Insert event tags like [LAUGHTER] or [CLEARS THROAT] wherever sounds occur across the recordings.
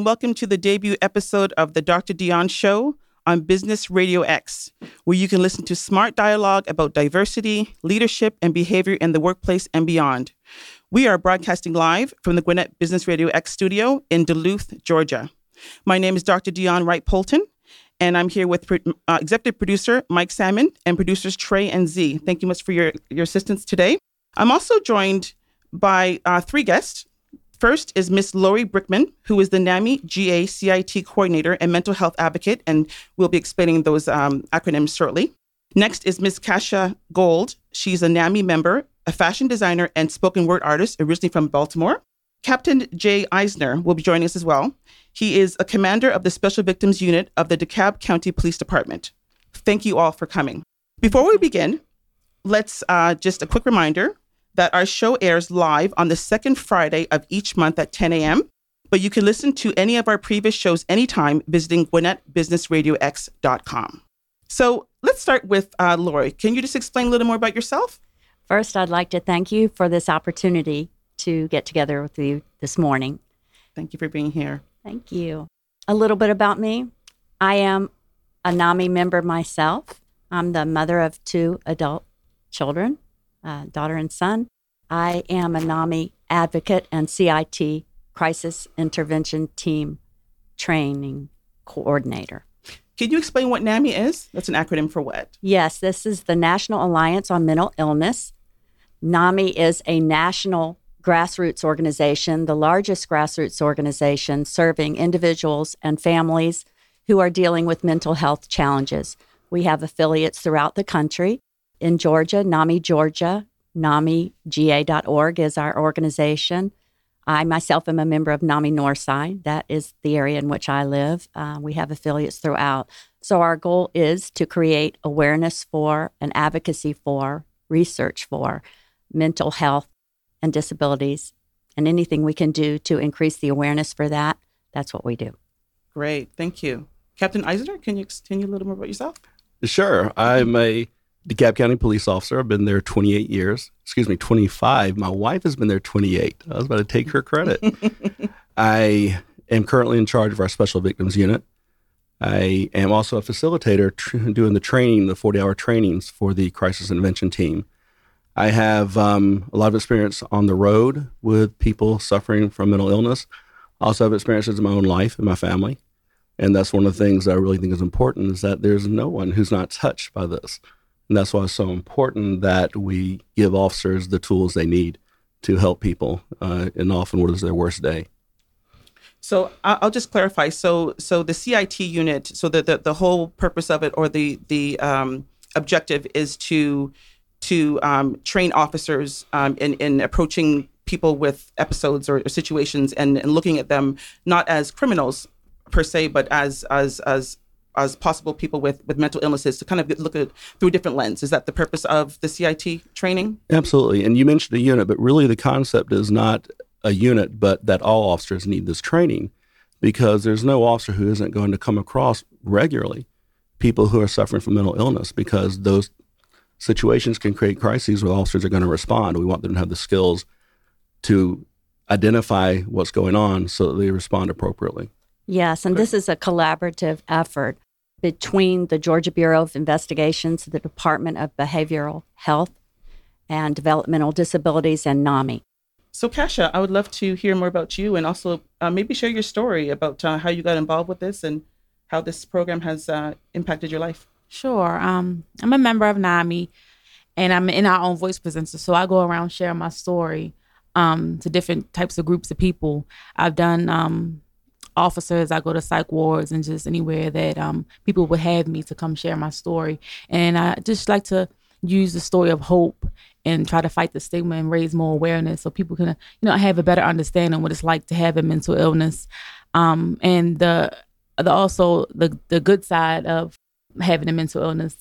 and welcome to the debut episode of the Dr. Dionne Show on Business Radio X, where you can listen to smart dialogue about diversity, leadership, and behavior in the workplace and beyond. We are broadcasting live from the Gwinnett Business Radio X studio in Duluth, Georgia. My name is Dr. Dionne Wright Polton, and I'm here with uh, executive producer Mike Salmon and producers Trey and Z. Thank you much for your, your assistance today. I'm also joined by uh, three guests. First is Miss Lori Brickman, who is the NAMI GA CIT coordinator and mental health advocate, and we'll be explaining those um, acronyms shortly. Next is Miss Kasha Gold. She's a NAMI member, a fashion designer, and spoken word artist, originally from Baltimore. Captain Jay Eisner will be joining us as well. He is a commander of the Special Victims Unit of the DeKalb County Police Department. Thank you all for coming. Before we begin, let's uh, just a quick reminder that our show airs live on the second Friday of each month at 10 a.m. But you can listen to any of our previous shows anytime visiting GwinnettBusinessRadioX.com. So let's start with uh, Lori. Can you just explain a little more about yourself? First, I'd like to thank you for this opportunity to get together with you this morning. Thank you for being here. Thank you. A little bit about me I am a NAMI member myself. I'm the mother of two adult children uh, daughter and son. I am a NAMI advocate and CIT crisis intervention team training coordinator. Can you explain what NAMI is? That's an acronym for what? Yes, this is the National Alliance on Mental Illness. NAMI is a national grassroots organization, the largest grassroots organization serving individuals and families who are dealing with mental health challenges. We have affiliates throughout the country in Georgia, NAMI Georgia, NAMIGA.org is our organization. I myself am a member of NAMI Northside. That is the area in which I live. Uh, we have affiliates throughout. So, our goal is to create awareness for and advocacy for, research for mental health and disabilities, and anything we can do to increase the awareness for that. That's what we do. Great. Thank you. Captain Eisner, can you explain a little more about yourself? Sure. I'm a DeKalb County police officer. I've been there 28 years. Excuse me, 25. My wife has been there 28. I was about to take her credit. [LAUGHS] I am currently in charge of our special victims unit. I am also a facilitator tr- doing the training, the 40 hour trainings for the crisis intervention team. I have um, a lot of experience on the road with people suffering from mental illness. I also have experiences in my own life and my family. And that's one of the things that I really think is important is that there's no one who's not touched by this. And that's why it's so important that we give officers the tools they need to help people, uh, and often what is their worst day. So I'll just clarify. So so the CIT unit. So the the, the whole purpose of it, or the the um, objective, is to to um, train officers um, in in approaching people with episodes or, or situations and, and looking at them not as criminals per se, but as as as as possible people with, with mental illnesses to kind of look at through a different lens. Is that the purpose of the CIT training? Absolutely. And you mentioned a unit, but really the concept is not a unit, but that all officers need this training because there's no officer who isn't going to come across regularly people who are suffering from mental illness because those situations can create crises where officers are going to respond. We want them to have the skills to identify what's going on so that they respond appropriately. Yes, and this is a collaborative effort between the Georgia Bureau of Investigations, the Department of Behavioral Health and Developmental Disabilities, and NAMI. So, Kasha, I would love to hear more about you and also uh, maybe share your story about uh, how you got involved with this and how this program has uh, impacted your life. Sure. Um, I'm a member of NAMI and I'm in our own voice presenter. So I go around sharing my story um, to different types of groups of people. I've done um, officers. I go to psych wards and just anywhere that um, people would have me to come share my story. And I just like to use the story of hope and try to fight the stigma and raise more awareness so people can, you know, have a better understanding what it's like to have a mental illness. Um, and the the also the the good side of having a mental illness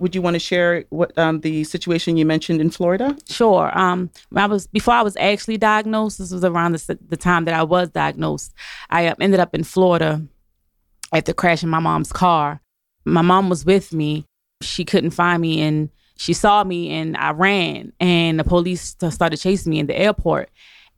would you want to share what um, the situation you mentioned in Florida? Sure. Um, I was before I was actually diagnosed. This was around the, the time that I was diagnosed. I uh, ended up in Florida after crashing my mom's car. My mom was with me. She couldn't find me, and she saw me, and I ran. And the police started chasing me in the airport.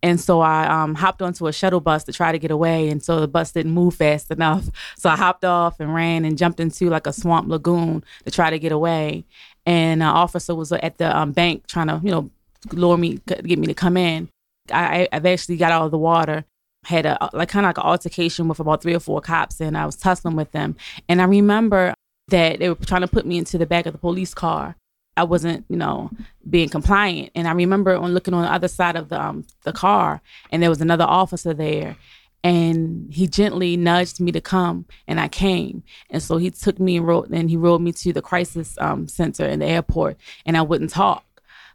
And so I um, hopped onto a shuttle bus to try to get away. And so the bus didn't move fast enough. [LAUGHS] So I hopped off and ran and jumped into like a swamp lagoon to try to get away. And an officer was at the um, bank trying to, you know, lure me, get me to come in. I, I've actually got out of the water had a like kind of like an altercation with about three or four cops and I was tussling with them. And I remember that they were trying to put me into the back of the police car. I wasn't, you know, being compliant. And I remember on looking on the other side of the um, the car and there was another officer there and he gently nudged me to come and I came. And so he took me and rode and he rode me to the crisis um, center in the airport and I wouldn't talk.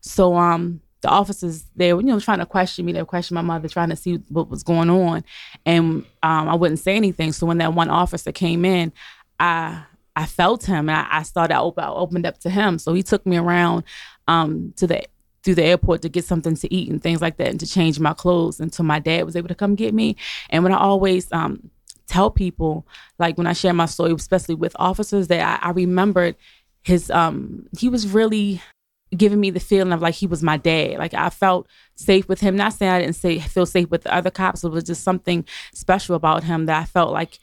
So um the officers they were, you know, trying to question me. They were questioning my mother, trying to see what was going on. And um, I wouldn't say anything. So when that one officer came in, I I felt him and I, I started I opened, I opened up to him. So he took me around um, to the through the airport to get something to eat and things like that and to change my clothes until my dad was able to come get me. And when I always um, tell people, like when I share my story, especially with officers, that I, I remembered his um he was really giving me the feeling of like he was my dad. Like I felt safe with him. Not saying I didn't say feel safe with the other cops, it was just something special about him that I felt like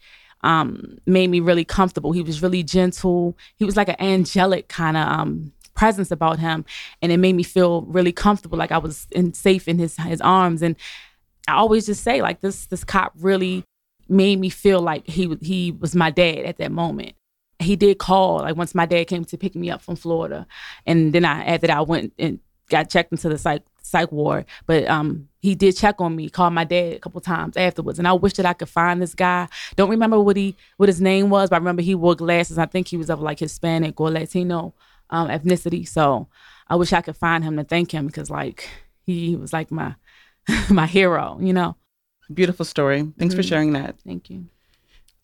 um, made me really comfortable. He was really gentle. He was like an angelic kind of um, presence about him, and it made me feel really comfortable, like I was in, safe in his his arms. And I always just say like this this cop really made me feel like he he was my dad at that moment he did call like once my dad came to pick me up from Florida, and then I after that I went and got checked into the psych psych ward. But um, he did check on me, called my dad a couple times afterwards, and I wish that I could find this guy. Don't remember what he what his name was, but I remember he wore glasses. I think he was of like Hispanic or Latino um, ethnicity. So I wish I could find him to thank him because like he was like my [LAUGHS] my hero, you know. Beautiful story. Thanks mm-hmm. for sharing that. Thank you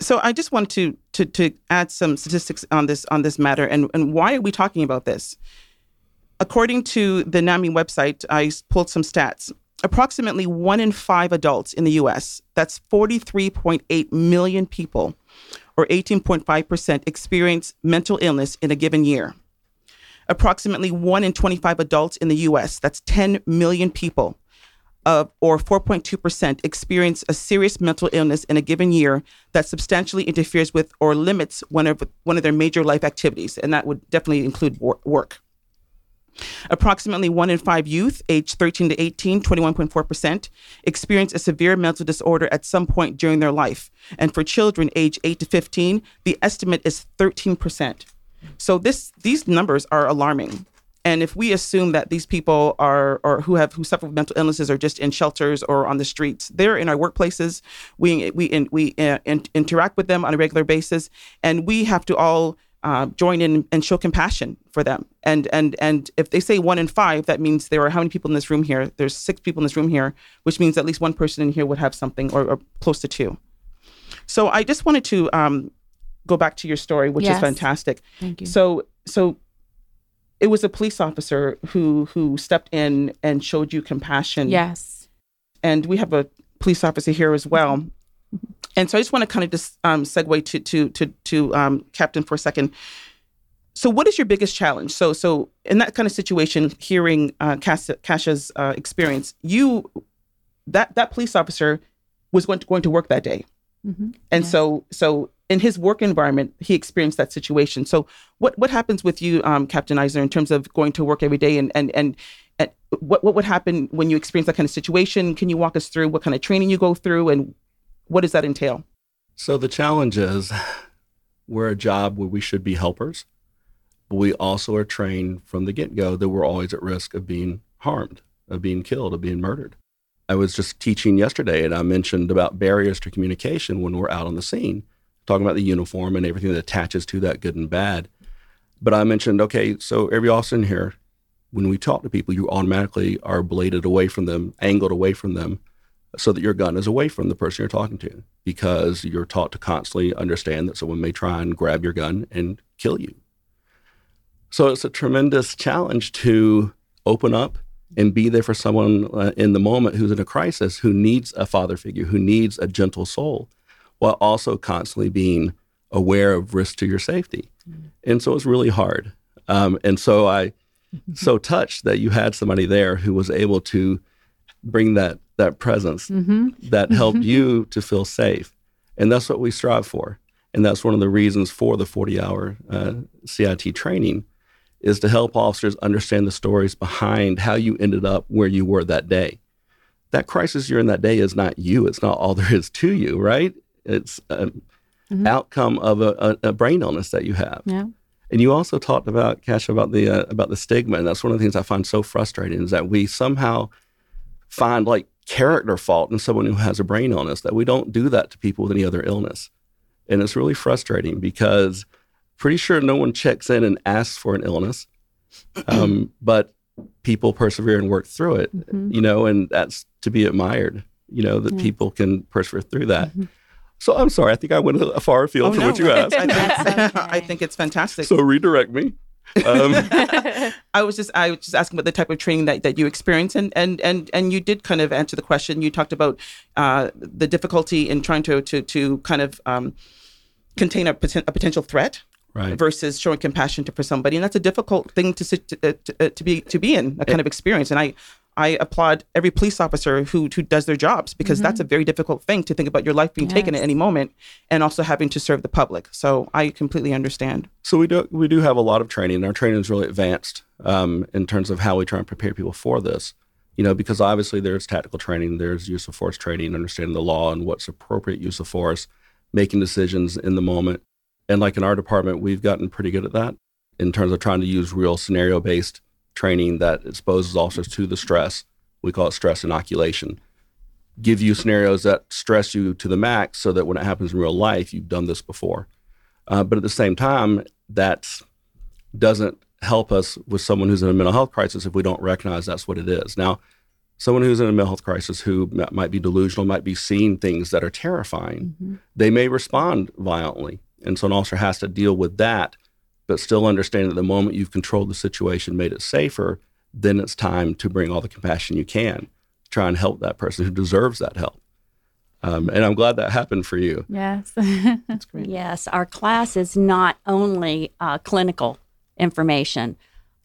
so I just want to to to add some statistics on this on this matter and and why are we talking about this? According to the NAMI website, I pulled some stats. Approximately one in five adults in the U.S. That's 43.8 million people, or 18.5 percent, experience mental illness in a given year. Approximately one in 25 adults in the U.S. That's 10 million people of, or 4.2%, experience a serious mental illness in a given year that substantially interferes with or limits one of, one of their major life activities, and that would definitely include work. Approximately one in five youth, aged 13 to 18, 21.4%, experience a severe mental disorder at some point during their life. And for children aged 8 to 15, the estimate is 13%. So this these numbers are alarming. And if we assume that these people are or who have who suffer with mental illnesses are just in shelters or on the streets, they're in our workplaces. We we in, we uh, in, interact with them on a regular basis, and we have to all uh, join in and show compassion for them. And and and if they say one in five, that means there are how many people in this room here? There's six people in this room here, which means at least one person in here would have something, or, or close to two. So I just wanted to um, go back to your story, which yes. is fantastic. Thank you. So so it was a police officer who who stepped in and showed you compassion. Yes. And we have a police officer here as well. And so I just want to kind of just um, segue to to to to um, Captain for a second. So, what is your biggest challenge? So, so in that kind of situation, hearing uh, Kasha's uh, experience, you that that police officer was going to, going to work that day, mm-hmm. and yeah. so so in his work environment, he experienced that situation. So, what what happens with you, um, Captain Eisner, in terms of going to work every day, and and and, and what what would happen when you experience that kind of situation? Can you walk us through what kind of training you go through, and what does that entail? So the challenge is, we're a job where we should be helpers, but we also are trained from the get go that we're always at risk of being harmed, of being killed, of being murdered. I was just teaching yesterday, and I mentioned about barriers to communication when we're out on the scene talking about the uniform and everything that attaches to that, good and bad. But I mentioned, okay, so every officer in here, when we talk to people, you automatically are bladed away from them, angled away from them, so that your gun is away from the person you're talking to, because you're taught to constantly understand that someone may try and grab your gun and kill you. So it's a tremendous challenge to open up and be there for someone uh, in the moment who's in a crisis, who needs a father figure, who needs a gentle soul while also constantly being aware of risk to your safety. Mm-hmm. And so it's really hard. Um, and so I [LAUGHS] so touched that you had somebody there who was able to bring that that presence Mm-hmm. that helped you to feel safe. And that's what we strive for. And that's one of the reasons for the 40 hour uh, CIT training is to help officers understand the stories behind how you ended up where you were that day. That crisis you're in that day is not you. It's not all [LAUGHS] there is to you, right? It's an Mhm. outcome of a, a, a brain illness that you have. Yeah. And you also talked about Cash about the uh, about the stigma, and that's one of the things I find so frustrating is that we somehow find like character fault in someone who has a brain illness that we don't do that to people with any other illness, and it's really frustrating because pretty sure no one checks in and asks for an illness, [CLEARS THROAT] um, but people persevere and work through it, Mhm. you know, and that's to be admired, you know, that Yeah. people can persevere through that. Mhm. So I'm sorry, I think I went a far afield Oh, from no. what you asked. [LAUGHS] I think, okay. I think it's fantastic. So redirect me. Um, [LAUGHS] I was just I was just asking about the type of training that, that you experience and, and and and you did kind of answer the question. You talked about uh, the difficulty in trying to to to kind of um, contain a, poten- a potential threat right. versus showing compassion to for somebody, and that's a difficult thing to sit, to, uh, to, uh, to be to be in a kind of experience. And I I applaud every police officer who who does their jobs because that's a very difficult thing to think about your life being taken at any moment and also having to serve the public. So I completely understand. So we do we do have a lot of training. and Our training is really advanced um, in terms of how we try and prepare people for this. You know, because obviously there's tactical training, there's use of force training, understanding the law and what's appropriate use of force, making decisions in the moment. And like in our department, we've gotten pretty good at that in terms of trying to use real scenario based training that exposes officers to the stress. We call it stress inoculation. Give you scenarios that stress you to the max so that when it happens in real life, you've done this before. Uh, but at the same time, that doesn't help us with someone who's in a mental health crisis if we don't recognize that's what it is. Now, someone who's in a mental health crisis who might be delusional, might be seeing things that are terrifying, Mhm. they may respond violently. And so an officer has to deal with that, but still understand that the moment you've controlled the situation, made it safer, then it's time to bring all the compassion you can, try and help that person who deserves that help. Um, and I'm glad that happened for you. Yes. [LAUGHS] That's great. Yes, our class is not only uh, clinical information.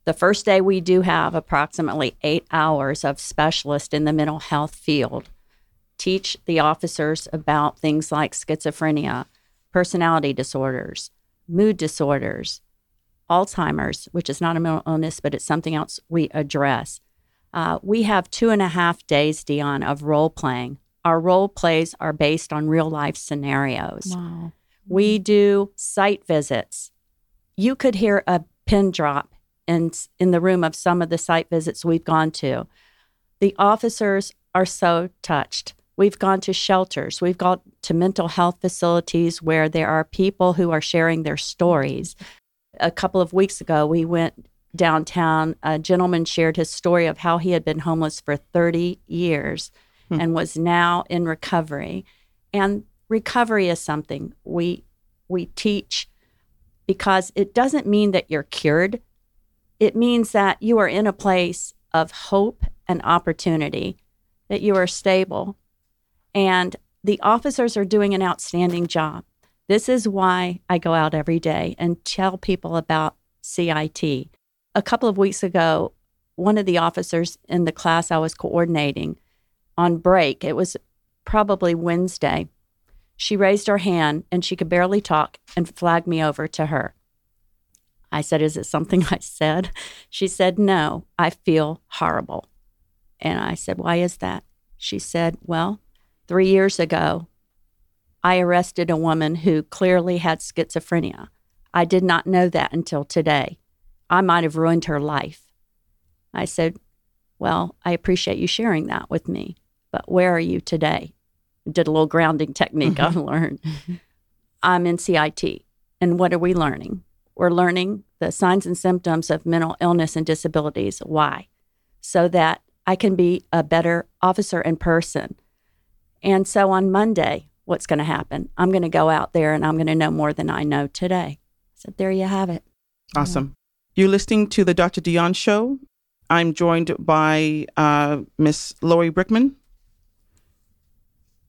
The first day, we do have approximately eight hours of specialist in the mental health field. Teach the officers about things like schizophrenia, personality disorders, mood disorders, Alzheimer's, which is not a mental illness, but it's something else we address. Uh, we have two and a half days, Dionne, of role playing. Our role plays are based on real life scenarios. wow. We do site visits. You could hear a pin drop in in the room of some of the site visits we've gone to. The officers are so touched. We've gone to shelters. We've gone to mental health facilities where there are people who are sharing their stories. A couple of weeks ago, we went downtown. A gentleman shared his story of how he had been homeless for 30 years hmm. and was now in recovery. And recovery is something we we teach because it doesn't mean that you're cured. It means that you are in a place of hope and opportunity, that you are stable. And the officers are doing an outstanding job. This is why I go out every day and tell people about CIT. A couple of weeks ago, one of the officers in the class I was coordinating on break, it was probably Wednesday, she raised her hand and she could barely talk and flagged me over to her. I said, Is it something [LAUGHS] I said? She said, No, I feel horrible. And I said, Why is that? She said, Well, three years ago, I arrested a woman who clearly had schizophrenia. I did not know that until today. I might have ruined her life. I said, Well, I appreciate you sharing that with me, but where are you today? Did a little grounding technique mm-hmm. I learned. Mm-hmm. I'm in CIT. And what are we learning? We're learning the signs and symptoms of mental illness and disabilities. Why? So that I can be a better officer and person. And so on Monday, what's going to happen? I'm going to go out there and I'm going to know more than I know today. So there you have it. Awesome. You're listening to the Dr. Dionne Show. I'm joined by uh, Miss Lori Brickman,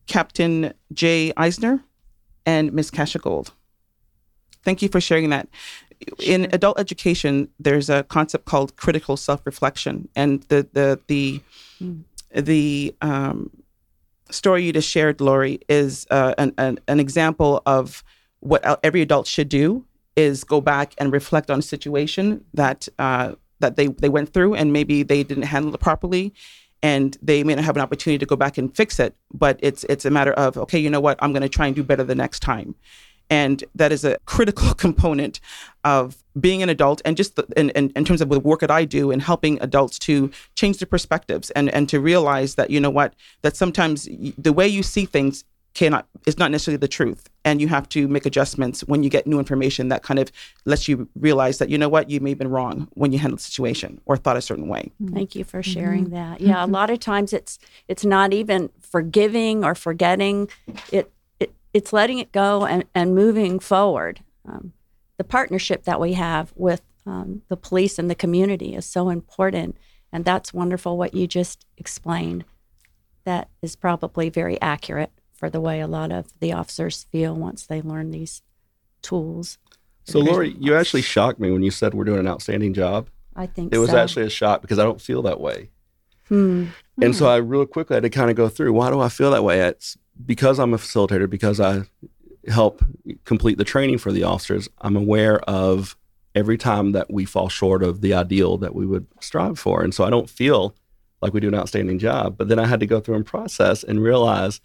Captain Jay Eisner, and Miss Kasha Gold. Thank you for sharing that. In adult education, there's a concept called critical self-reflection, and the the the Mm. the um, story you just shared, Lori, is uh, an, an, an example of what every adult should do is go back and reflect on a situation that uh, that they, they went through and maybe they didn't handle it properly and they may not have an opportunity to go back and fix it but it's it's a matter of okay you know what? I'm going to try and do better the next time and that is a critical [LAUGHS] component of being an adult and just the, in, in, in, terms of the work that I do in helping adults to change their perspectives and, and to realize that, you know what, that sometimes the way you see things cannot is not necessarily the truth. And you have to make adjustments when you get new information that kind of lets you realize that you know what you may have been wrong when you handled the situation or thought a certain way. Thank you for sharing mm-hmm. that. Yeah a lot of times it's it's not even forgiving or forgetting. It it's letting it go and, and moving forward. Um, the partnership that we have with um, the police and the community is so important. And that's wonderful what you just explained. That is probably very accurate for the way a lot of the officers feel once they learn these tools. So, Lori, you actually shocked me when you said we're doing an outstanding job. I think it was so. actually a shock because I don't feel that way. Hmm. And so I real quickly had to kind of go through why do I feel that way? It's because I'm a facilitator, because I help complete the training for the officers, I'm aware of every time that we fall short of the ideal that we would strive for. And so I don't feel like we do an outstanding job. But then I had to go through and process and realize,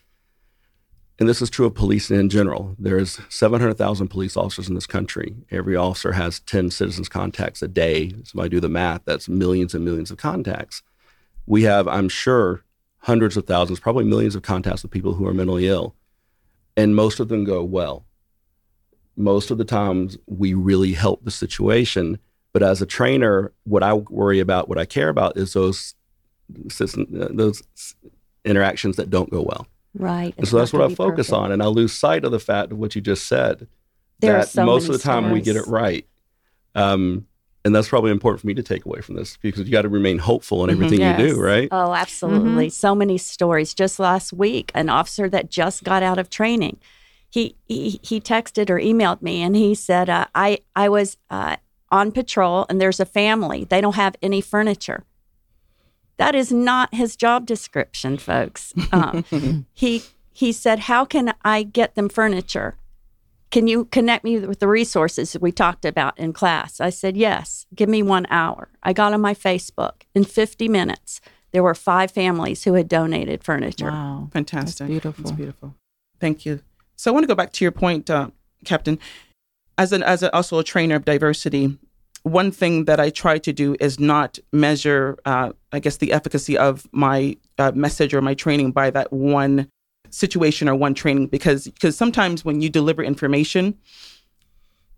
and this is true of policing in general, there's 700,000 police officers in this country. Every officer has 10 citizens contacts a day. So I do the math, that's millions and millions of contacts. We have, I'm sure, hundreds of thousands, probably millions of contacts with people who are mentally ill, and most of them go well. Most of the times, we really help the situation. But as a trainer, what I worry about, what I care about, is those those interactions that don't go well. Right. And so that's what I focus perfect. on, and I lose sight of the fact of what you just said. There that so most of the time stories. we get it right. Um, and that's probably important for me to take away from this because you got to remain hopeful in mm-hmm. everything mm-hmm. yes. you do, right? Oh, absolutely. Mm-hmm. So many stories. Just last week, an officer that just got out of training, he he, he texted or emailed me, and he said, uh, "I I was uh, on patrol, and there's a family. They don't have any furniture." That is not his job description, folks. Um, [LAUGHS] he he said, "How can I get them furniture?" Can you connect me with the resources we talked about in class? I said, Yes, give me one hour. I got on my Facebook. In 50 minutes, there were five families who had donated furniture. Wow. Fantastic. That's beautiful. That's beautiful. Thank you. So I want to go back to your point, uh, Captain. As an as a, also a trainer of diversity, one thing that I try to do is not measure, uh, I guess, the efficacy of my uh, message or my training by that one situation or one training because because sometimes when you deliver information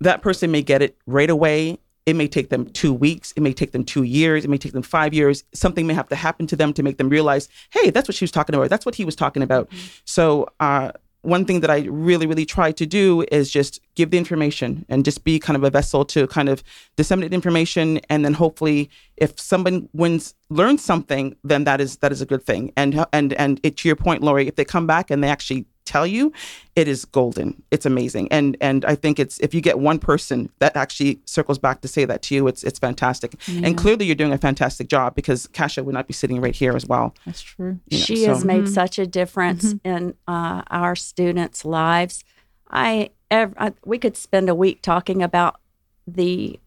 that person may get it right away. It may take them two weeks. It may take them two years. It may take them five years. Something may have to happen to them to make them realize hey that's what she was talking about. That's what he was talking about. Mm-hmm. so uh, one thing that I really, really try to do is just give the information and just be kind of a vessel to kind of disseminate information. And then hopefully, if someone wins, learns something, then that is that is a good thing. And and and it, to your point, Lori, if they come back and they actually tell you, it is golden. It's amazing. And and I think it's if you get one person that actually circles back to say that to you, it's it's fantastic. Yeah. And clearly you're doing a fantastic job because Kasha would not be sitting right here as well. That's true. You know, she so. has made mm-hmm. such a difference mm-hmm. in uh, our students' lives. I, ev- I we could spend a week talking about the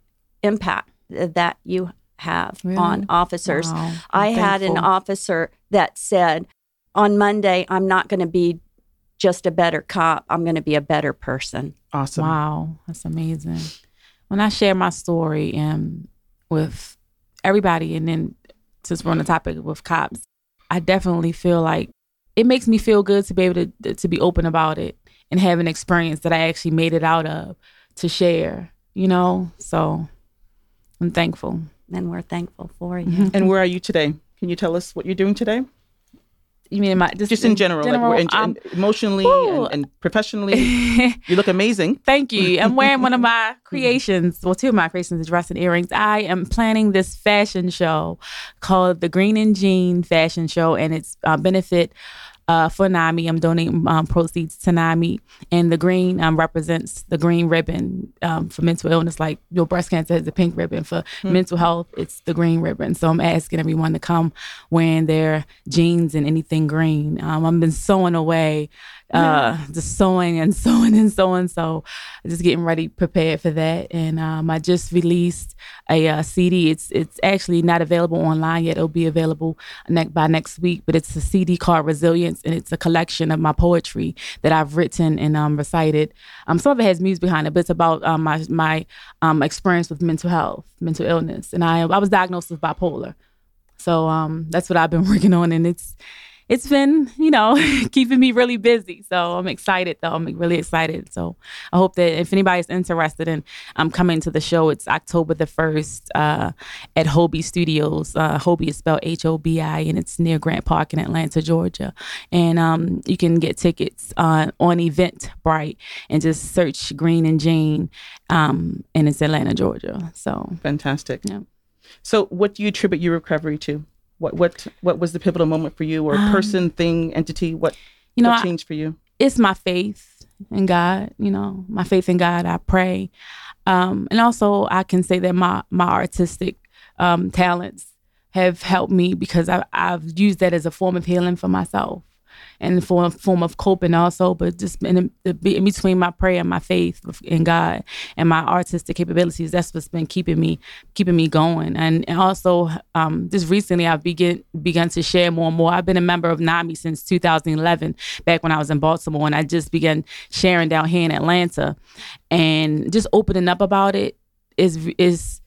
impact that you have really? on officers. Wow. I thankful. had an officer that said, on Monday, I'm not going to be just a better cop. I'm going to be a better person. Awesome. Wow. That's amazing. When I share my story and with everybody, and then since we're on the topic with cops, I definitely feel like it makes me feel good to be able to to be open about it and have an experience that I actually made it out of to share, you know? So I'm thankful. And we're thankful for you. and where are you today? Can you tell us what you're doing today? You mean in my just, just in, in general, general like in, emotionally and, and, professionally? [LAUGHS] you look amazing. Thank you. I'm wearing one of my [LAUGHS] creations. Well, two of my creations, the dress and earrings. I am planning this fashion show called the Green and Jean Fashion Show, and it's uh, benefit uh, for NAMI. I'm donating um, proceeds to NAMI, and the green um, represents the green ribbon um, for mental illness. Like your breast cancer has the pink ribbon for Hmm. mental health, it's the green ribbon. So I'm asking everyone to come wearing their jeans and anything green. Um, I've been sewing away, uh, just sewing and [LAUGHS] sewing and sewing. So just getting ready, prepared for that. And um, I just released a uh, CD. It's it's actually not available online yet. It'll be available ne- by next week. But it's a CD called Resilience, and it's a collection of my poetry that I've written and um, recited. Um, some of it has music behind it, but it's about um, my my um, experience with mental health, mental illness, and I I was diagnosed with bipolar. So um, that's what I've been [LAUGHS] working on, and it's it's been you know [LAUGHS] keeping me really busy. So I'm excited though. I'm really excited. So I hope that if anybody's interested in um, coming to the show, it's October the first uh, at Hobie Studios. Uh, Hobie is spelled H O B I, and it's near Grant Park in Atlanta, Georgia. And um, you can get tickets uh, on Eventbrite and just search Green and Jane, um, and it's Atlanta, Georgia. So Fantastic. Yeah. So, what do you attribute your recovery to? What what what was the pivotal moment for you, or person, thing, entity? What Um, you know, what changed for you? it's my faith in God, you know, my faith in God. I pray. Um, and also I can say that my my artistic um, talents have helped me because I, I've used that as a form of healing for myself and for a form of coping also, but just in, in between my prayer and my faith in God and my artistic capabilities, that's what's been keeping me keeping me going. And, and also, um, just recently, I've begin begun to share more and more. I've been a member of NAMI since 2011, back when I was in Baltimore, and I just began sharing down here in Atlanta, and just opening up about it is is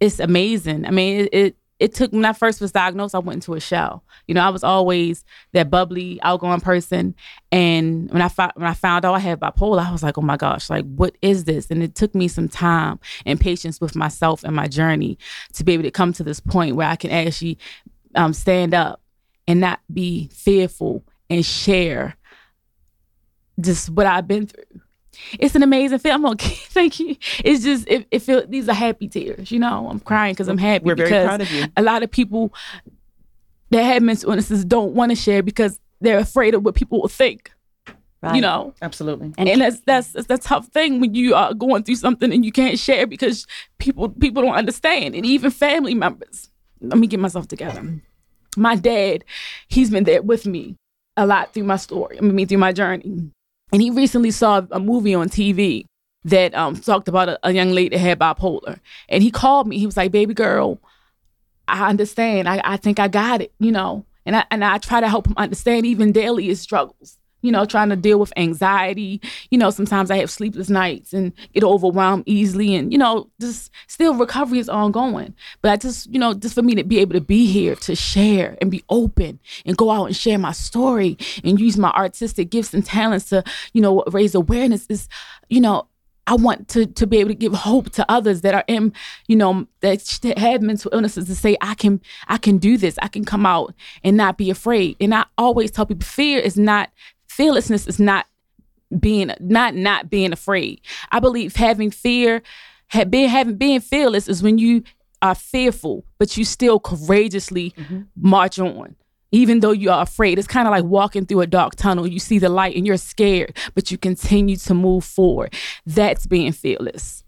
it's amazing. I mean, it, it it took when I first was diagnosed, I went into a shell. You know, I was always that bubbly, outgoing person, and when I found when I found out I had bipolar, I was like, oh my gosh, like what is this? And it took me some time and patience with myself and my journey to be able to come to this point where I can actually um, stand up and not be fearful and share just what I've been through it's an amazing film. Okay, thank you. It's just it, it feel these are happy tears. You know, I'm crying because I'm happy. We're very because proud of you. A lot of people that have mental illnesses don't want to share because they're afraid of what people will think. Right. You know, Absolutely. And, and that's that's that's the tough thing when you are going through something and you can't share because people people don't understand, and even family members. Let me get myself together. My dad, he's been there with me a lot through my story. I mean, through my journey. And he recently saw a movie on TV that um, talked about a, a young lady that had bipolar. And he called me. He was like, "Baby girl, I understand. I, I think I got it. You know." And I and I try to help him understand even daily his struggles. You know, trying to deal with anxiety. You know, sometimes I have sleepless nights and get overwhelmed easily. And you know, just still recovery is ongoing. But I just, you know, just for me to be able to be here to share and be open and go out and share my story and use my artistic gifts and talents to, you know, raise awareness is, you know, I want to to be able to give hope to others that are in, you know, that have mental illnesses to say I can I can do this. I can come out and not be afraid. And I always tell people fear is not fearlessness is not being not not being afraid. I believe having fear, have been having being fearless is when you are fearful, but you still courageously mm-hmm. march on. Even though you are afraid, it's kind of like walking through a dark tunnel. You see the light and you're scared, but you continue to move forward. That's being fearless.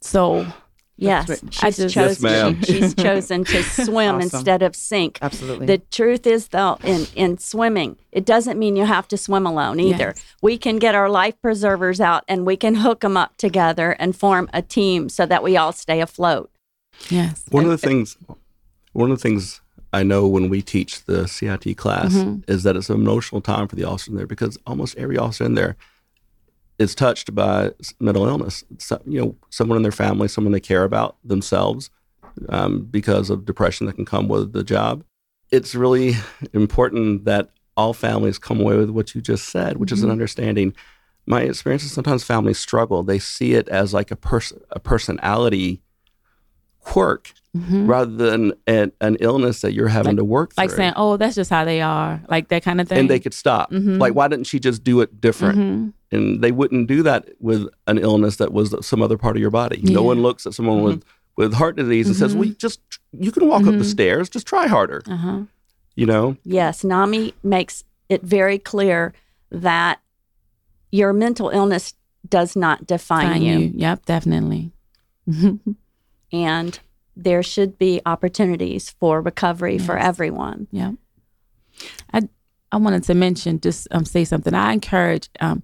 So yes, right. she's just- chosen. Yes, ma'am. she- she's [LAUGHS] chosen to swim Awesome. instead of sink. Absolutely. The truth is, though, in, in swimming, it doesn't mean you have to swim alone either. Yes. We can get our life preservers out and we can hook them up together and form a team so that we all stay afloat. yes, One of the things, one of the things I know when we teach the CIT class mm-hmm. is that it's an emotional time for the officer in there because almost every officer in there is touched by mental illness. So, you know, someone in their family, someone they care about themselves, um, because of depression that can come with the job. It's really [LAUGHS] important that all families come away with what you just said, which is an understanding. My experience is sometimes families struggle. They see it as like a person, a personality quirk mm-hmm. rather than an, an illness that you're having Like- to work through like through. saying, "Oh, that's just how they are," like that kind of thing. and they could stop. Mm-hmm. Like, why didn't she just do it different? Mhm. And they wouldn't do that with an illness that was some other part of your body. No one looks at someone with, mm-hmm. with heart disease and says, "Well, you just you can walk up the stairs. Just try harder." Uh huh. You know, Yes, NAMI makes it very clear that your mental illness does not define Find you. you. Yep, definitely. [LAUGHS] and there should be opportunities for recovery for everyone. Yeah. I I wanted to mention just um, say something. I encourage um,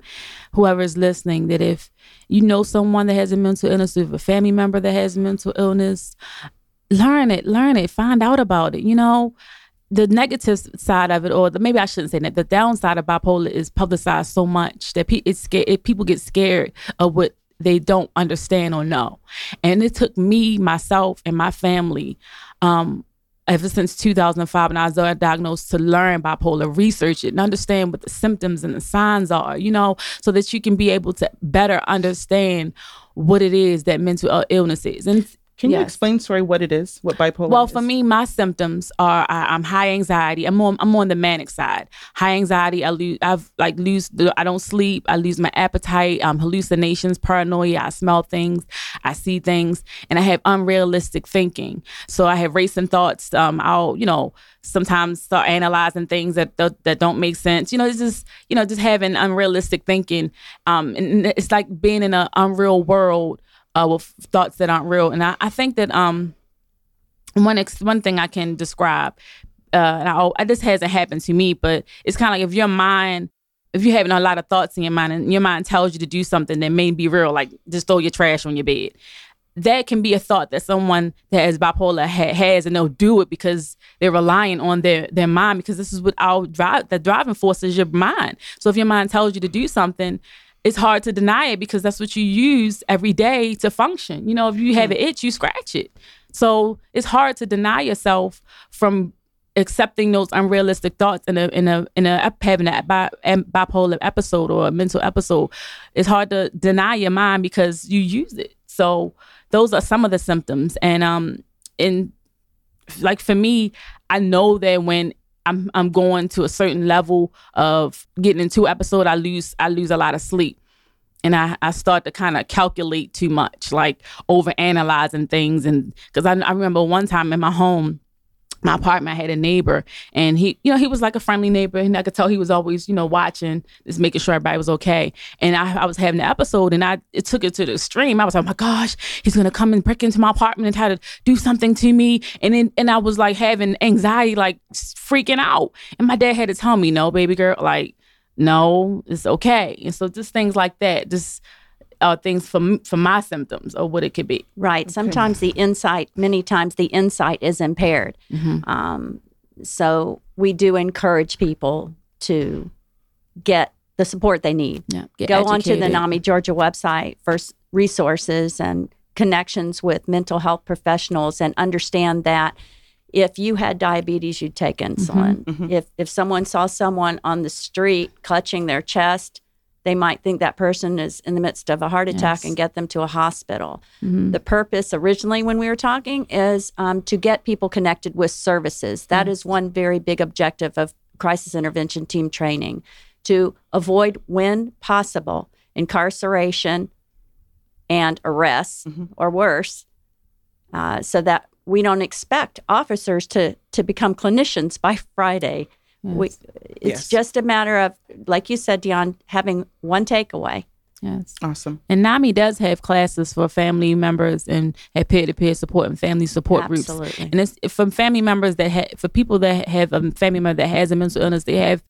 whoever is listening that if you know someone that has a mental illness, if a family member that has mental illness, learn it, learn it, find out about it. You know, the negative side of it, or the, maybe I shouldn't say that. The downside of bipolar is publicized so much that pe- it's people get scared of what they don't understand or know. And it took me, myself, and my family um, ever since 2005 when I was diagnosed to learn bipolar, research and understand what the symptoms and the signs are, you know, so that you can be able to better understand what it is that mental illness is. And Can you explain, sorry, what it is? What bipolar Well, is? for me, my symptoms are I, I'm high anxiety. I'm on I'm on the manic side. High anxiety. I lose. I've like lose. I don't sleep. I lose my appetite. Um, hallucinations, paranoia. I smell things. I see things, and I have unrealistic thinking. So I have racing thoughts. Um, I'll you know sometimes start analyzing things that that, that don't make sense. You know, it's just you know just having unrealistic thinking. Um, and it's like being in an unreal world. Uh, with thoughts that aren't real, and I, I think that um, one ex- one thing I can describe, uh, and I, I, this hasn't happened to me, but it's kind of like if your mind, if you're having a lot of thoughts in your mind, and your mind tells you to do something that may be real, like just throw your trash on your bed, that can be a thought that someone that has bipolar ha- has, and they'll do it because they're relying on their their mind because this is what our drive the driving force is your mind. So if your mind tells you to do something. It's hard to deny it because that's what you use every day to function. You know, if you have an itch, you scratch it. So it's hard to deny yourself from accepting those unrealistic thoughts in a in a in a having a bi- bipolar episode or a mental episode. It's hard to deny your mind because you use it. So those are some of the symptoms, and um, and like for me, I know that when I'm I'm going to a certain level of getting into episode, I lose I lose a lot of sleep and I, I start to kind of calculate too much, like over analyzing things. And because I, I remember one time in my home, my apartment I had a neighbor and he, you know, he was like a friendly neighbor and I could tell he was always, you know, watching, just making sure everybody was okay. And I, I was having an episode and I it took it to the extreme. I was like, oh my gosh, he's gonna come and break into my apartment and try to do something to me. And then and I was like having anxiety, like freaking out. And my dad had to tell me, no, baby girl, like, no, it's okay. And so just things like that, just uh, things for for my symptoms or what it could be. Right. Sometimes the insight, many times the insight is impaired. Um, so we do encourage people to get the support they need. Yeah, Go onto the. NAMI Georgia website for resources and connections with mental health professionals and understand that if you had diabetes, you'd take insulin. If if someone saw someone on the street clutching their chest, they might think that person is in the midst of a heart attack Yes. and get them to a hospital. The purpose originally, when we were talking, is um, to get people connected with services. That is one very big objective of crisis intervention team training to avoid, when possible, incarceration and arrests or worse, uh, so that we don't expect officers to to become clinicians by Friday. We, it's Yes. just a matter of, like you said, Dionne, having one takeaway. Yes. awesome. And NAMI does have classes for family members and have peer to peer support and family support groups. Absolutely. And it's for family members that ha- for people that have a family member that has a mental illness, they have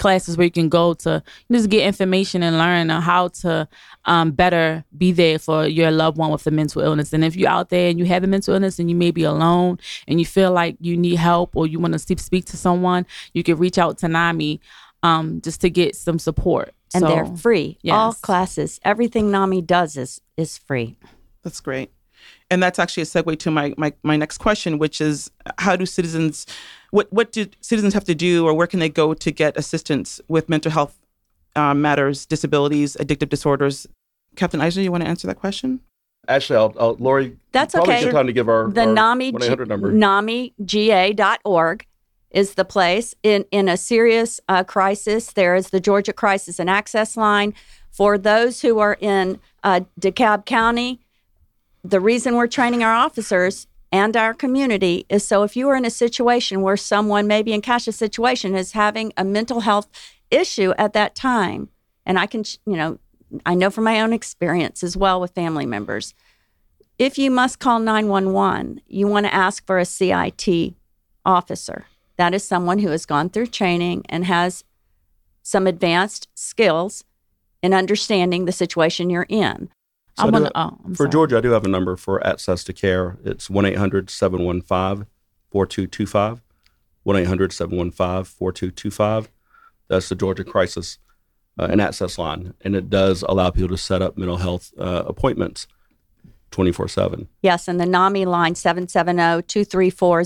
classes where you can go to just get information and learn on how to um, better be there for your loved one with a mental illness. And if you're out there and you have a mental illness and you may be alone and you feel like you need help or you want to speak, speak to someone, you can reach out to NAMI um, just to get some support. And So- they're free. All classes, everything NAMI does is is free. That's great. And that's actually a segue to my, my, my next question, which is how do citizens, what, what do citizens have to do or where can they go to get assistance with mental health uh, matters, disabilities, addictive disorders? Captain Eisner, you want to answer that question? Actually, I'll, I'll Lori. That's probably okay. Good time to give our The our NAMI, 1-800 number. NAMIGA.org is the place. In, in a serious uh, crisis, there is the Georgia Crisis and Access Line. For those who are in uh, DeKalb County, the reason we're training our officers and our community is so if you are in a situation where someone, maybe in Cash's situation, is having a mental health issue at that time, and I can, you know, I know from my own experience as well with family members, if you must call 911, you want to ask for a CIT officer. That is someone who has gone through training and has some advanced skills in understanding the situation you're in. So I I do- want oh, I'm for sorry. Georgia, I do have a number for access to care. It's 1 800 715 4225. 1 800 715 4225. That's the Georgia Crisis uh, and Access Line. And it does allow people to set up mental health uh, appointments 24 7. Yes, and the NAMI line oh, 770 234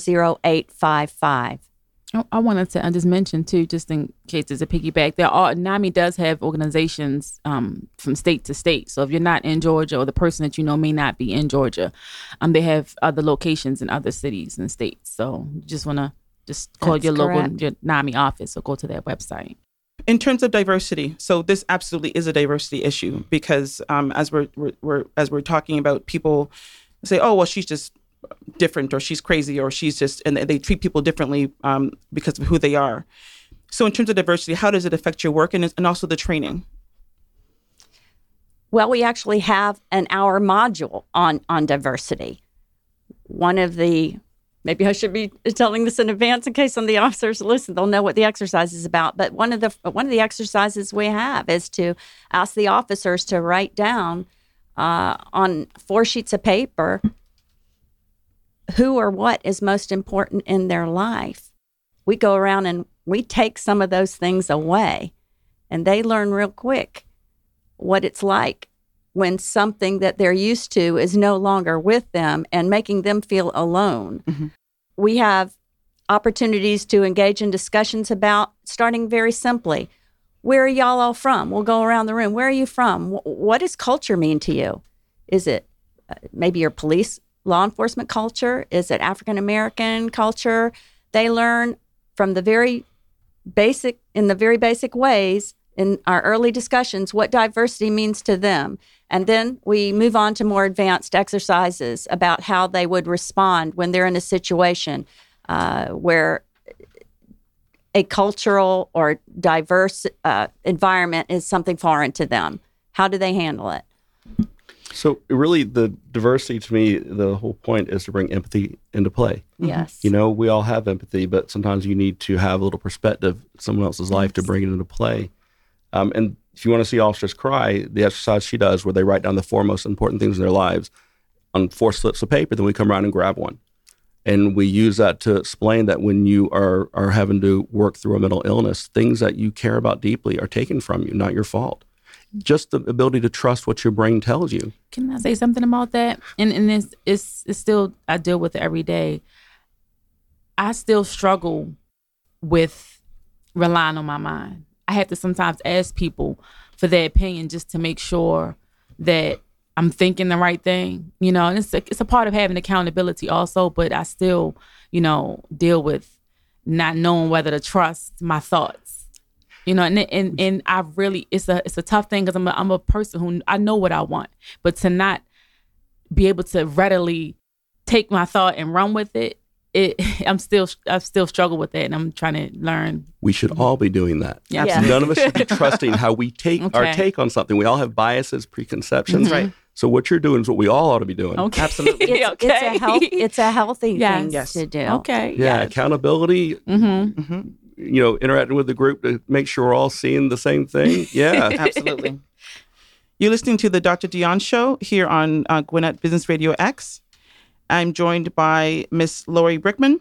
0855. I- I wanted to uh, just mention too, just in case there's a piggyback. There are NAMI does have organizations um, from state to state. So if you're not in Georgia, or the person that you know may not be in Georgia, um, they have other locations in other cities and states. So you just want to just call That's your local your NAMI office or go to their website. in terms of diversity so this absolutely is a diversity issue because um, as we're, we're, we're as we're talking about people say oh well she's just different or she's crazy or she's just and they treat people differently um, because of who they are so in terms of diversity how does it affect your work and, and also the training Well, we actually have an hour module on on diversity. One of the maybe I should be telling this in advance in case some of the officers listen. They'll know what the exercise is about. But one of the one of the exercises we have is to ask the officers to write down uh, on four sheets of paper who or what is most important in their life. We go around and we take some of those things away, and they learn real quick what it's like when something that they're used to is no longer with them and making them feel alone. Mhm. We have opportunities to engage in discussions about starting very simply. Where are y'all all from? We'll go around the room. Where are you from? What does culture mean to you? Is it uh, maybe your police law enforcement culture? Is it African American culture? They learn from the very basic in the very basic ways in our early discussions what diversity means to them and then we move on to more advanced exercises about how they would respond when they're in a situation uh, where a cultural or diverse uh, environment is something foreign to them how do they handle it So, really, the diversity to me, the whole point is to bring empathy into play. yes You know, we all have empathy, but sometimes you need to have a little perspective someone else's life to bring it into play. Um, and if you want to see officers cry, the exercise she does, where they write down the four most important things in their lives on four slips of paper, then we come around and grab one. And we use that to explain that when you are, are having to work through a mental illness, things that you care about deeply are taken from you, not your fault. Just the ability to trust what your brain tells you. Can I say something about that? And and it's it's, it's still I deal with it every day. I still struggle with relying on my mind. I have to sometimes ask people for their opinion just to make sure that I'm thinking the right thing, you know. And it's a, it's a part of having accountability also, but I still, you know, deal with not knowing whether to trust my thoughts you know and and and i really it's a it's a tough thing because i'm a, I'm a person who i know what i want but to not be able to readily take my thought and run with it it [LAUGHS] i'm still i still struggle with that and i'm trying to learn We should all be doing that. Yeah. Yeah. None of us should be [LAUGHS] trusting how we take our take on something. We all have biases, preconceptions. Right. So what you're doing is what we all ought to be doing. okay Absolutely. [LAUGHS] it's, it's a health, it's a healthy Yes. thing Yes. to do okay Yeah, accountability. mm-hmm. hmm You know, interacting with the group to make sure we're all seeing the same thing. [LAUGHS] Yeah. Absolutely. [LAUGHS] You're listening to the Dr. Dionne Show here on uh, Gwinnett Business Radio X. I'm joined by Miss Lori Brickman,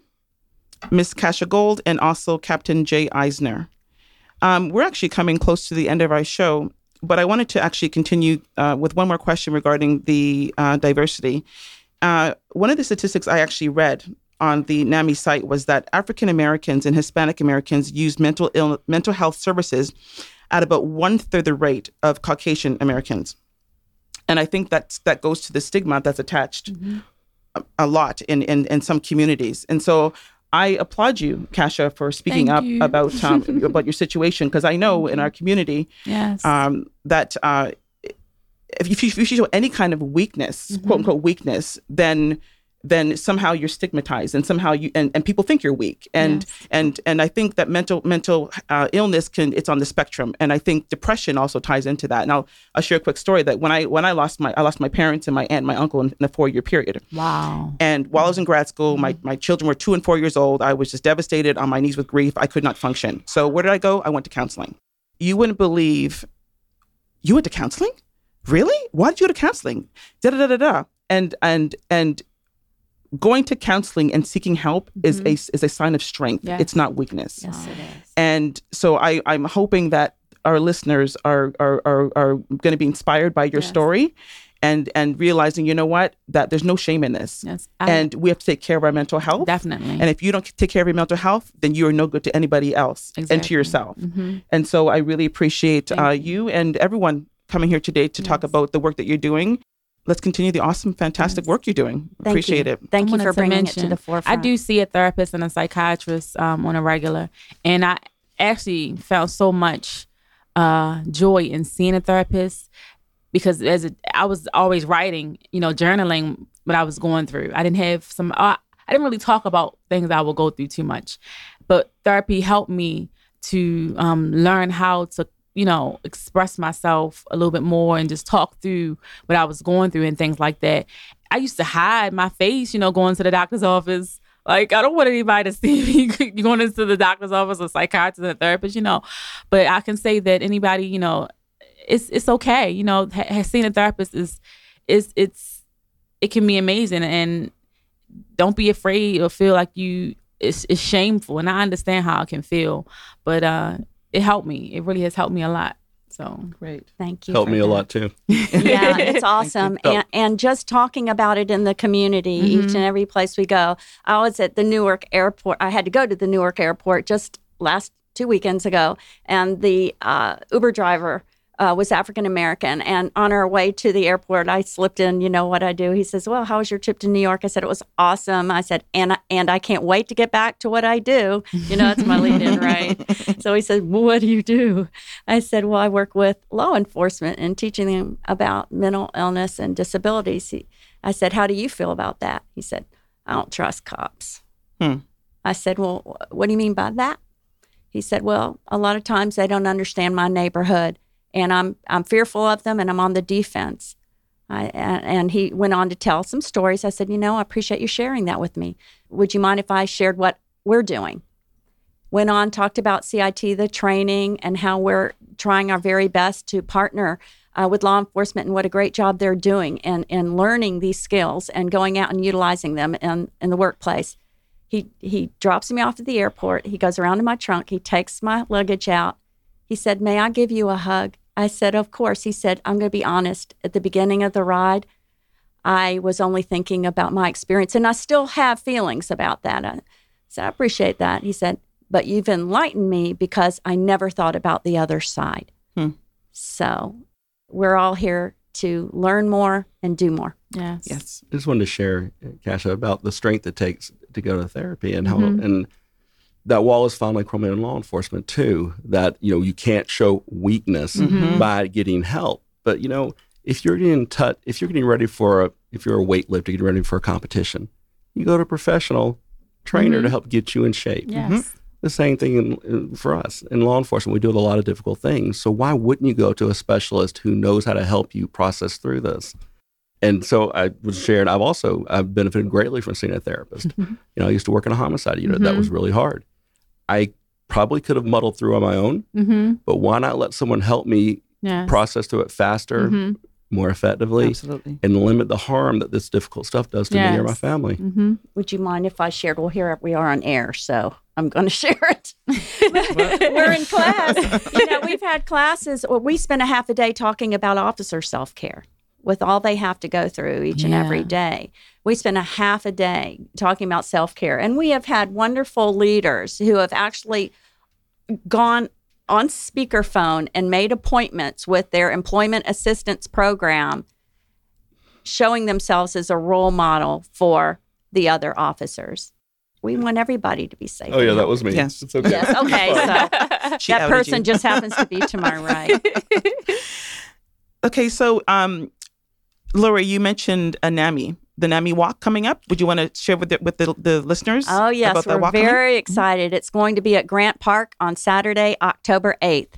Miss Kasha Gold, and also Captain Jay Eisner. Um, we're actually coming close to the end of our show, but I wanted to actually continue uh, with one more question regarding the uh, diversity. Uh, one of the statistics I actually read on the NAMI site was that African Americans and Hispanic Americans use mental Ill- mental health services at about one third the rate of Caucasian Americans, and I think that's that goes to the stigma that's attached a, a lot in, in in some communities, and so. I applaud you, Kasha, for speaking Thank up you. about [LAUGHS] um, about your situation because I know in our community yes. um, that uh, if you, if you show any kind of weakness, quote unquote weakness, then then somehow you're stigmatized and somehow you and, and people think you're weak and Yes. and and i think that mental mental uh, illness can it's on the spectrum and i think depression also ties into that now i'll I'll share a quick story that when i when i lost my i lost my parents and my aunt and my uncle in, in a four year period Wow. and while I was in grad school, my, Mm-hmm. my children were two and four years old. I was just devastated on my knees with grief. I could not function. So where did I go? I went to counseling. You wouldn't believe you went to counseling? Really? Why did you go to counseling? Da da da da da. And and and going to counseling and seeking help is a is a sign of strength. It's not weakness. Yes, it is. And so I, I'm hoping that our listeners are are are, are going to be inspired by your Yes. story, and and realizing, you know what, that there's no shame in this, Yes. I- and we have to take care of our mental health. definitely. And if you don't take care of your mental health, then you are no good to anybody else and to Exactly. yourself. Mhm. And so I really appreciate uh, you and everyone coming here today to talk about the work that you're doing. Let's continue the awesome, fantastic Yes. work you're doing. Thank appreciate you. it. Thank I you for to bringing it to the forefront. I do see a therapist and a psychiatrist um, on a regular, and I actually found so much uh, joy in seeing a therapist because as a, I was always writing, you know, journaling what I was going through. I didn't have some. I, I didn't really talk about things I would go through too much, but therapy helped me to um, learn how to you know express myself a little bit more and just talk through what I was going through and things like that. I used to hide my face, you know, going to the doctor's office. Like I don't want anybody to [LAUGHS] see me going into the doctor's office, a psychiatrist a therapist, you know. But I can say that anybody, you know, it's it's okay. You know, ha- has seen a therapist is is it's it can be amazing and don't be afraid or feel like you it's, it's shameful and I understand how it can feel, but uh it helped me. It really has helped me a lot. So Great. Thank you. Helped for me a lot too. [LAUGHS] [LAUGHS] yeah, it's awesome. And, and just talking about it in the community, each and every place we go. I was at the Newark airport. I had to go to the Newark airport just last two weekends ago, and the uh, Uber driver uh, was African American. And on our way to the airport, I slipped in, you know what I do? He says, Well, how was your trip to New York? I said, It was awesome. I said, And, I- and I can't wait to get back to what I do. You know, that's my lead in, [LAUGHS] right? So he said, well, What do you do? I said, Well, I work with law enforcement and teaching them about mental illness and disabilities. He, I said, How do you feel about that? He said, I don't trust cops. Hmm. I said, Well, what do you mean by that? He said, Well, a lot of times they don't understand my neighborhood and I'm, I'm fearful of them and I'm on the defense. I, and, and he went on to tell some stories. I said, You know, I appreciate you sharing that with me. Would you mind if I shared what we're doing? went on talked about CIT the training and how we're trying our very best to partner uh, with law enforcement and what a great job they're doing and in learning these skills and going out and utilizing them in, in the workplace. He he drops me off at the airport. He goes around to my trunk. He takes my luggage out. He said, "May I give you a hug?" I said, "Of course." He said, "I'm going to be honest. At the beginning of the ride, I was only thinking about my experience, and I still have feelings about that." I said, "I appreciate that." He said, "But you've enlightened me because I never thought about the other side." Hmm. So, we're all here to learn more and do more. yes. Yes. I just wanted to share, Kasha, about the strength it takes to go to therapy and how Mhm. and that wall is finally like chromium in law enforcement too. That you know you can't show weakness Mhm. by getting help, but you know if you're getting tut, if you're getting ready for a if you're a weightlifter getting ready for a competition, you go to a professional trainer to mm-hmm. help get you in shape. Yes. Mm-hmm. The same thing in, in- for us in law enforcement. We do a lot of difficult things. So why wouldn't you go to a specialist who knows how to help you process through this? And so I was sharing. I've also I've benefited greatly from seeing a therapist. You know, I used to work in a homicide unit. That was really hard. I probably could have muddled through on my own, Mm-hmm. but why not let someone help me Yes. process through it faster, Mhm. more effectively, Absolutely. and limit the harm that this difficult stuff does to me or my family? Mm-hmm. Would you mind if I shared? Well, here we are on air, so I'm going [LAUGHS] to share it. [LAUGHS] We're in class. You know, we've had classes, or we spend a half a day talking about officer self care with all they have to go through each and every Yeah. day. We spent a half a day talking about self care. And we have had wonderful leaders who have actually gone on speakerphone and made appointments with their employment assistance program, showing themselves as a role model for the other officers. We want everybody to be safe. Oh yeah, that was me. Yes. It's okay. Yes. Okay. [LAUGHS] So [LAUGHS] that person you. just happens to be to my [LAUGHS] right. Okay, so um, Laura, you mentioned a Anami, the NAMI Walk coming up. Would you want to share with the, with the, the listeners? Oh, yes. about that We're walk coming? very excited. It's going to be at Grant Park on Saturday, October 8th.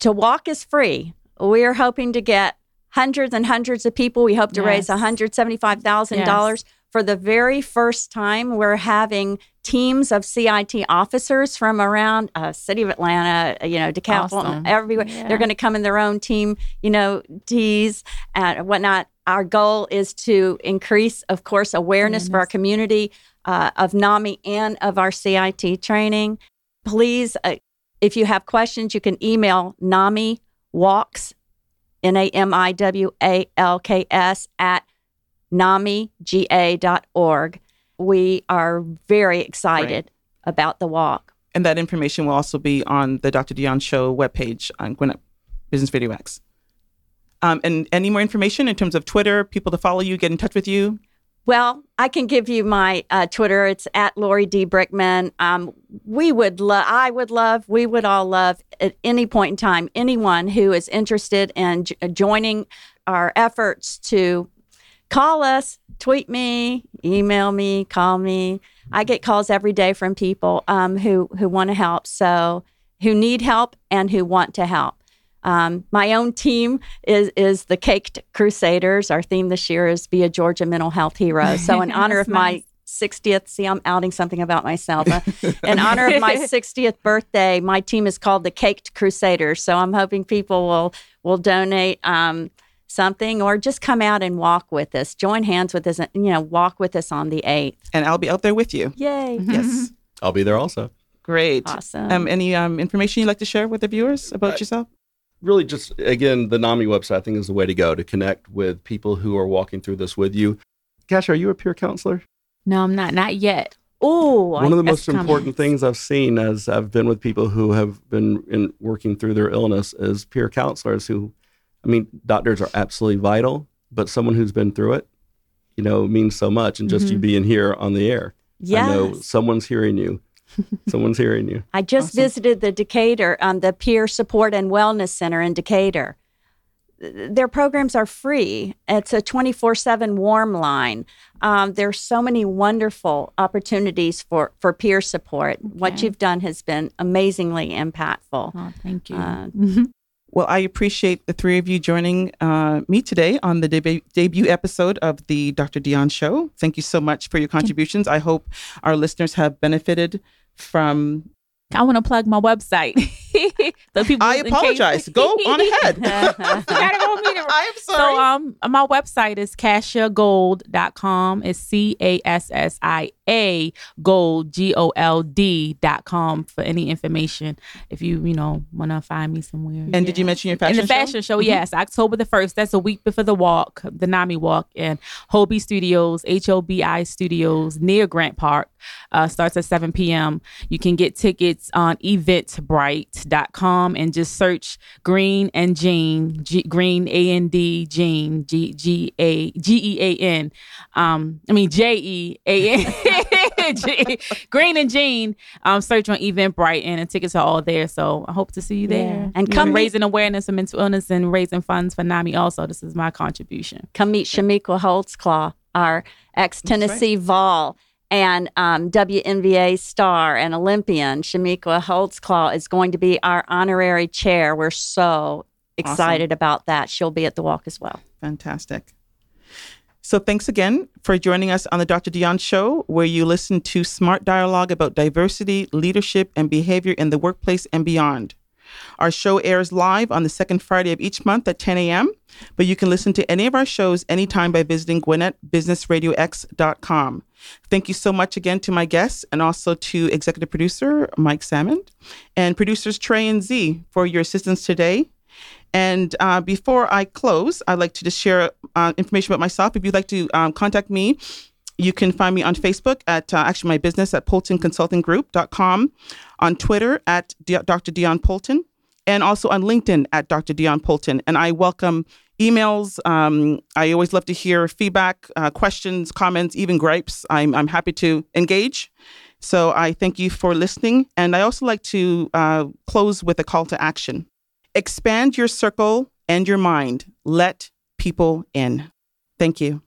To walk is free. We're hoping to get hundreds and hundreds of people. We hope to raise Yes. $175,000. For the very first time, we're having teams of CIT officers from around uh, city of Atlanta, you know, DeKalb, Awesome. everywhere. Yeah. They're going to come in their own team, you know, tees and whatnot. Our goal is to increase, of course, awareness for our community uh, of NAMI and of our CIT training. Please, uh, if you have questions, you can email NAMI Walks, N A M I W A L K S, at namiga.org. We are very excited about the walk. And that information will also be on the Dr. Dionne Show webpage on Gwinnett Business Radio X. Um, and any more information in terms of Twitter, people to follow you, get in touch with you? Well, I can give you my uh, Twitter. It's at Lori D. Brickman. Um, we would love, I would love, we would all love at any point in time, anyone who is interested in j- joining our efforts to call us, tweet me, email me, call me. I get calls every day from people um, who, who want to help. So, who need help and who want to help. Um, my own team is is the Caked Crusaders. Our theme this year is "Be a Georgia Mental Health Hero." So, in [LAUGHS] honor of That's my 60th, see, I'm outing something about myself. Uh, [LAUGHS] in honor of my 60th birthday, my team is called the Caked Crusaders. So, I'm hoping people will will donate. Um, Something, or just come out and walk with us. Join hands with us, and you know, walk with us on the eighth. And I'll be out there with you. Yay! Yes. I'll be there also. Great. Awesome. Um, any um, information you'd like to share with the viewers about yourself? Really, just again, the NAMI website I think is the way to go to connect with people who are walking through this with you. Cash, are you a peer counselor? No, I'm not. Not yet. Ooh, One of the most coming. important things I've seen as I've been with people who have been in working through their illness is peer counselors who, I mean, doctors are absolutely vital, but someone who's been through it, you know, means so much. And just you mm-hmm. being here on the air, yes. I know someone's hearing you. [LAUGHS] someone's hearing you. I just Awesome. visited the Decatur, um, the Peer Support and Wellness Center in Decatur. Their programs are free. It's a 24 7 warm line. Um, there's so many wonderful opportunities for, for peer support. What you've done has been amazingly impactful. Oh, thank you. Uh, [LAUGHS] Well, I appreciate the three of you joining uh, me today on the deb- debut episode of the Dr. Dionne Show. Thank you so much for your contributions. I hope our listeners have benefited from. I want to plug my website. [LAUGHS] the people. I apologize. Go on ahead. Gotta go meet it. I'm sorry. So um my website is cassiagold.com. It's C A S S I A gold G O L D dot com for any information if you, you know, wanna find me somewhere. and did you mention your fashion in the show? fashion show, yes, October the first. That's a week before the walk, the NAMI Walk, and Hobi Studios, H O B I Studios near Grant Park. Uh, starts at 7 p.m. You can get tickets on eventbrite.com and just search Green and Jean, G, Green A N D Jean, G G A G E A N. Um, I mean J E A N. [LAUGHS] [LAUGHS] G- Green and Jean. Um, search on Eventbrite and the tickets are all there. So I hope to see you there. Yeah. And And come come meet- raising awareness of mental illness and raising funds for NAMI. Also, this is my contribution. come meet Chamique Holdsclaw, our ex Tennessee Vol and um, WNBA star and Olympian. Chamique Holdsclaw is going to be our honorary chair. We're so excited about that. She'll be at the walk as well. Fantastic. So, thanks again for joining us on the Dr. Dionne Show, where you listen to smart dialogue about diversity, leadership, and behavior in the workplace and beyond. Our show airs live on the second Friday of each month at 10 a.m., but you can listen to any of our shows anytime by visiting GwinnettBusinessRadioX.com. Thank you so much again to my guests and also to executive producer Mike Sammond and producers Trey and Z for your assistance today. And uh, before I close, I'd like to just share uh, information about myself. If you'd like to um, contact me, you can find me on Facebook at uh, actually my business at PoultonConsultingGroup.com, on Twitter at D- Dr. Dionne Poulton, and also on LinkedIn at Dr. Dionne Poulton. And I welcome emails. Um, I always love to hear feedback, uh, questions, comments, even gripes. I'm, I'm happy to engage. So I thank you for listening. And I also like to uh, close with a call to action expand your circle and your mind. Let people in. Thank you.